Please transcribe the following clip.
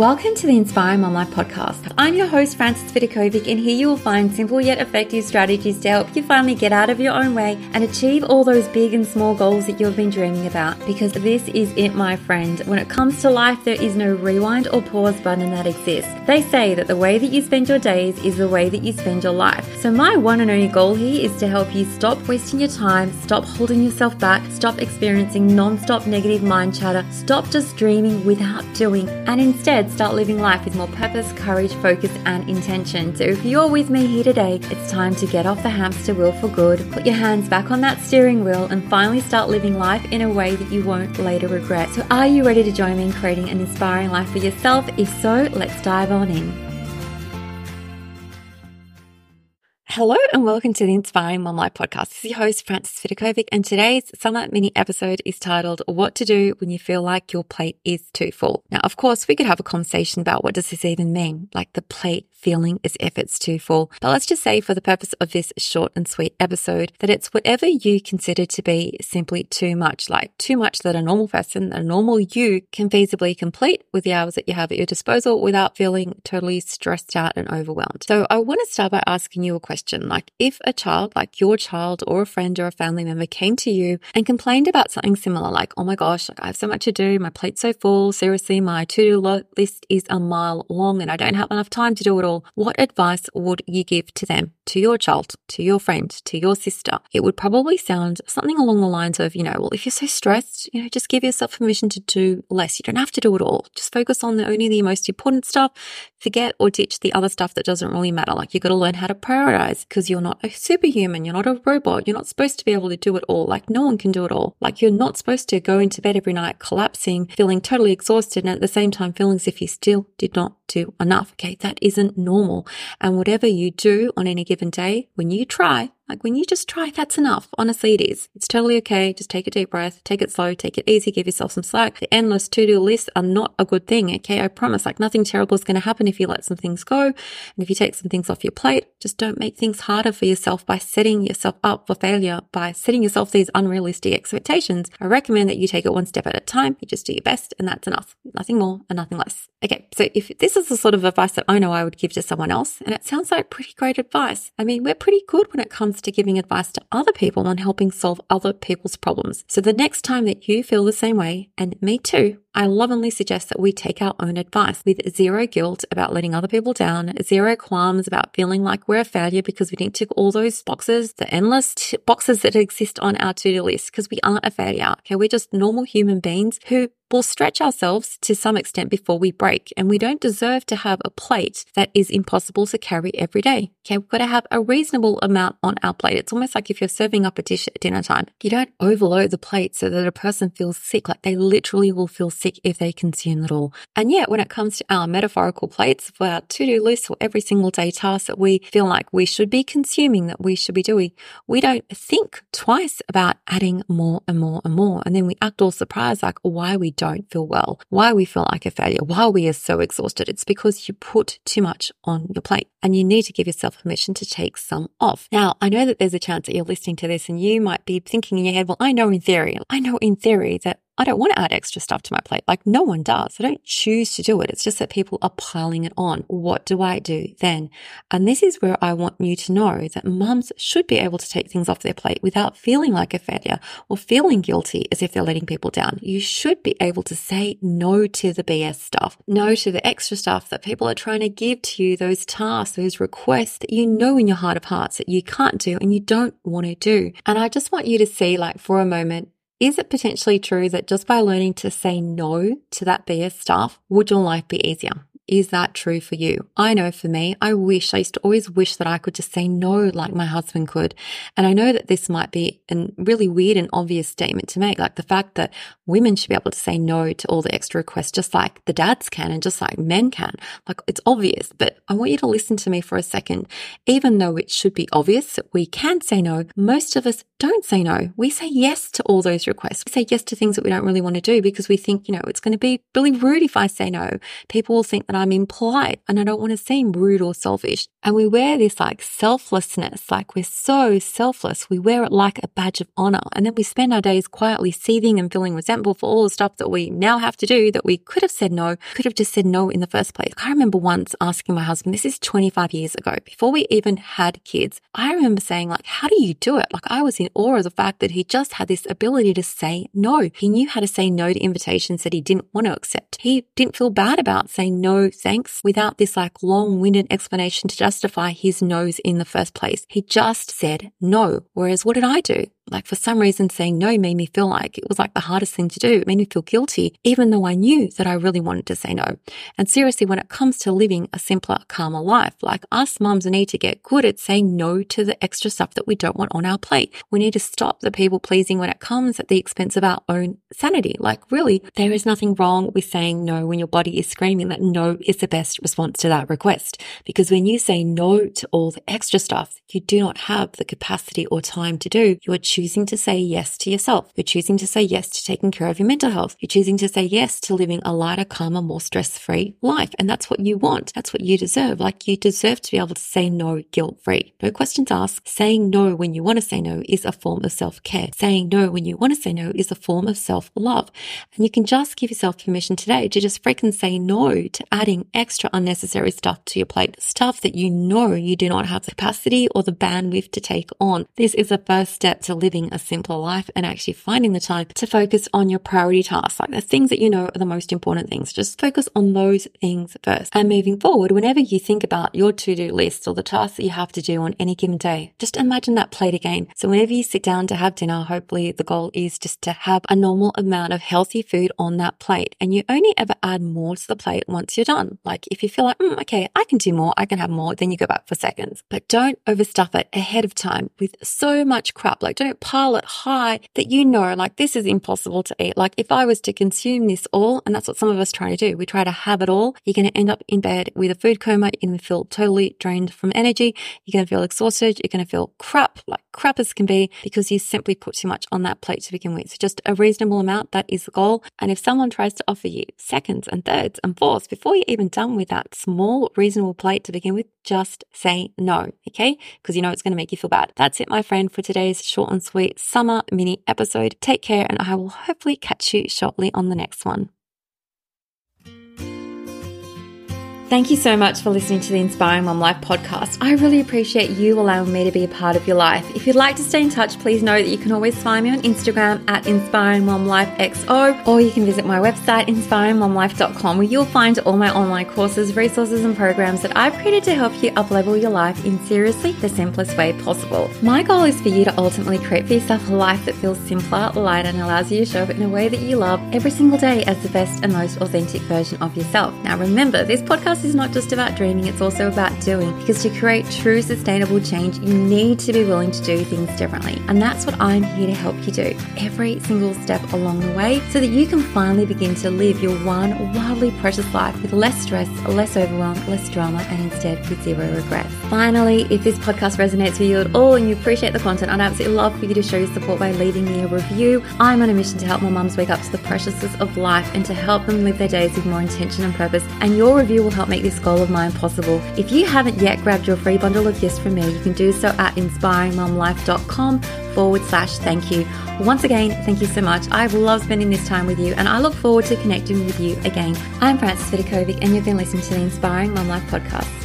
Welcome to the Inspiring Mom Life podcast. I'm your host, Frances Vidakovic, and here you will find simple yet effective strategies to help you finally get out of your own way and achieve all those big and small goals that you've been dreaming about. Because this is it, my friend. When it comes to life, there is no rewind or pause button that exists. They say that the way that you spend your days is the way that you spend your life. So, my one and only goal here is to help you stop wasting your time, stop holding yourself back, stop experiencing non stop negative mind chatter, stop just dreaming without doing, and instead start living life with more purpose, courage, focus, and intention. So if you're with me here today, it's time to get off the hamster wheel for good, put your hands back on that steering wheel, and finally start living life in a way that you won't later regret. So are you ready to join me in creating an inspiring life for yourself? If so, let's dive on in. Hello and welcome to the Inspiring Mom Life podcast. This is your host, Frances Vidakovic, and today's summer mini episode is titled What to Do When You Feel Like Your Plate is Too Full. Now, of course, we could have a conversation about what does this even mean? Like the plate feeling if it's too full. But let's just say for the purpose of this short and sweet episode that it's whatever you consider to be simply too much, like too much that a normal person, a normal you can feasibly complete with the hours that you have at your disposal without feeling totally stressed out and overwhelmed. So I want to start by asking you a question. Like if a child, like your child or a friend or a family member came to you and complained about something similar, like, oh my gosh, like I have so much to do. My plate's so full. Seriously, my to-do list is a mile long and I don't have enough time to do it all what advice would you give to them, to your child, to your friend, to your sister? It would probably sound something along the lines of, you know, well, if you're so stressed, you know, just give yourself permission to do less. You don't have to do it all. Just focus on the only the most important stuff. Forget or ditch the other stuff that doesn't really matter. Like you got to learn how to prioritize because you're not a superhuman. You're not a robot. You're not supposed to be able to do it all. Like no one can do it all. Like you're not supposed to go into bed every night collapsing, feeling totally exhausted and at the same time feeling as if you still did not do enough. Okay. That isn't normal. And whatever you do on any given day, when you try, like when you just try, that's enough. Honestly, it is. It's totally okay. Just take a deep breath, take it slow, take it easy, give yourself some slack. The endless to-do lists are not a good thing. Okay. I promise like nothing terrible is going to happen if you let some things go. And if you take some things off your plate, just don't make things harder for yourself by setting yourself up for failure, by setting yourself these unrealistic expectations. I recommend that you take it one step at a time. You just do your best and that's enough. Nothing more and nothing less. Okay. So if this is the sort of advice that I know I would give to someone else, and it sounds like pretty great advice. I mean, we're pretty good when it comes to giving advice to other people on helping solve other people's problems. So the next time that you feel the same way, and me too, I lovingly suggest that we take our own advice with zero guilt about letting other people down, zero qualms about feeling like we're a failure because we didn't tick all those boxes, the endless t- boxes that exist on our to-do list because we aren't a failure. Okay. We're just normal human beings who will stretch ourselves to some extent before we break. And we don't deserve to have a plate that is impossible to carry every day. Okay. We've got to have a reasonable amount on our plate. It's almost like if you're serving up a dish at dinner time, you don't overload the plate so that a person feels sick. Like they literally will feel sick if they consume it all. And yet, when it comes to our metaphorical plates for our to do lists or every single day tasks that we feel like we should be consuming, that we should be doing, we don't think twice about adding more and more and more. And then we act all surprised, like why we don't feel well, why we feel like a failure, why we are so exhausted. It's because you put too much on your plate and you need to give yourself permission to take some off. Now, I know that there's a chance that you're listening to this and you might be thinking in your head, well, I know in theory, I know in theory that I don't want to add extra stuff to my plate. Like no one does. I don't choose to do it. It's just that people are piling it on. What do I do then? And this is where I want you to know that mums should be able to take things off their plate without feeling like a failure or feeling guilty as if they're letting people down. You should be able to say no to the BS stuff, no to the extra stuff that people are trying to give to you, those tasks, those requests that you know in your heart of hearts that you can't do and you don't want to do. And I just want you to see like for a moment, is it potentially true that just by learning to say no to that BS stuff, would your life be easier? Is that true for you? I know for me, I wish, I used to always wish that I could just say no like my husband could. And I know that this might be a really weird and obvious statement to make, like the fact that women should be able to say no to all the extra requests, just like the dads can and just like men can. Like it's obvious, but I want you to listen to me for a second. Even though it should be obvious we can say no, most of us don't say no. We say yes to all those requests. We say yes to things that we don't really want to do because we think, you know, it's going to be really rude if I say no. People will think that I'm impolite and I don't want to seem rude or selfish. And we wear this like selflessness, like we're so selfless. We wear it like a badge of honor. And then we spend our days quietly seething and feeling resentful for all the stuff that we now have to do that we could have said no, could have just said no in the first place. I remember once asking my husband, this is 25 years ago, before we even had kids. I remember saying like, how do you do it? Like I was in awe of the fact that he just had this ability to say no. He knew how to say no to invitations that he didn't want to accept. He didn't feel bad about saying no thanks without this like long winded explanation to justify his no's in the first place. He just said no. Whereas what did I do? Like for some reason, saying no made me feel like it was like the hardest thing to do. It made me feel guilty, even though I knew that I really wanted to say no. And seriously, when it comes to living a simpler, calmer life, like us mums need to get good at saying no to the extra stuff that we don't want on our plate. We need to stop the people pleasing when it comes at the expense of our own sanity. Like really, there is nothing wrong with saying no when your body is screaming that no is the best response to that request. Because when you say no to all the extra stuff you do not have the capacity or time to do, you are choosing to say yes to yourself. You're choosing to say yes to taking care of your mental health. You're choosing to say yes to living a lighter, calmer, more stress free life. And that's what you want. That's what you deserve. Like you deserve to be able to say no guilt free. No questions asked. Saying no when you want to say no is a form of self care. Saying no when you want to say no is a form of self love. And you can just give yourself permission today to just freaking say no to adding extra unnecessary stuff to your plate. Stuff that you know you do not have the capacity or the bandwidth to take on. This is the first step to living a simpler life and actually finding the time to focus on your priority tasks, like the things that you know are the most important things. Just focus on those things first. And moving forward, whenever you think about your to-do list or the tasks that you have to do on any given day, just imagine that plate again. So whenever you sit down to have dinner, hopefully the goal is just to have a normal amount of healthy food on that plate. And you only ever add more to the plate once you're done. Like if you feel like, mm, okay, I can do more, I can have more, then you go back for seconds. But don't overstuff it ahead of time with so much crap. Like don't pile it high that you know, like this is impossible to eat. Like if I was to consume this all, and that's what some of us try to do, we try to have it all, you're going to end up in bed with a food coma. You're going to feel totally drained from energy. You're going to feel exhausted. You're going to feel crap, like crap as can be because you simply put too much on that plate to begin with. So just a reasonable amount. That is the goal. And if someone tries to offer you seconds and thirds and fourths before you're even done with that small, reasonable plate to begin with, just say no. Okay. Because you know it's going to make you feel bad. That's it, my friend, for today's short and sweet summer mini episode. Take care and I will hopefully catch you shortly on the next one. Thank you so much for listening to the Inspiring Mom Life podcast. I really appreciate you allowing me to be a part of your life. If you'd like to stay in touch, please know that you can always find me on Instagram at Inspiring Mom Life XO, or you can visit my website, inspiringmomlife.com, where you'll find all my online courses, resources, and programs that I've created to help you uplevel your life in seriously the simplest way possible. My goal is for you to ultimately create for yourself a life that feels simpler, lighter, and allows you to show up in a way that you love every single day as the best and most authentic version of yourself. Now, remember, this podcast podcast is not just about dreaming, it's also about doing. Because to create true sustainable change, you need to be willing to do things differently. And that's what I'm here to help you do every single step along the way so that you can finally begin to live your one wildly precious life with less stress, less overwhelm, less drama, and instead with zero regrets. Finally, if this podcast resonates with you at all and you appreciate the content, I'd absolutely love for you to show your support by leaving me a review. I'm on a mission to help my mums wake up to the preciousness of life and to help them live their days with more intention and purpose. And your review will help make this goal of mine possible. If you haven't yet grabbed your free bundle of gifts from me, you can do so at inspiringmomlife.com forward slash thank you. Once again, thank you so much. I've loved spending this time with you and I look forward to connecting with you again. I'm Frances Vidakovic and you've been listening to the Inspiring Mom Life podcast.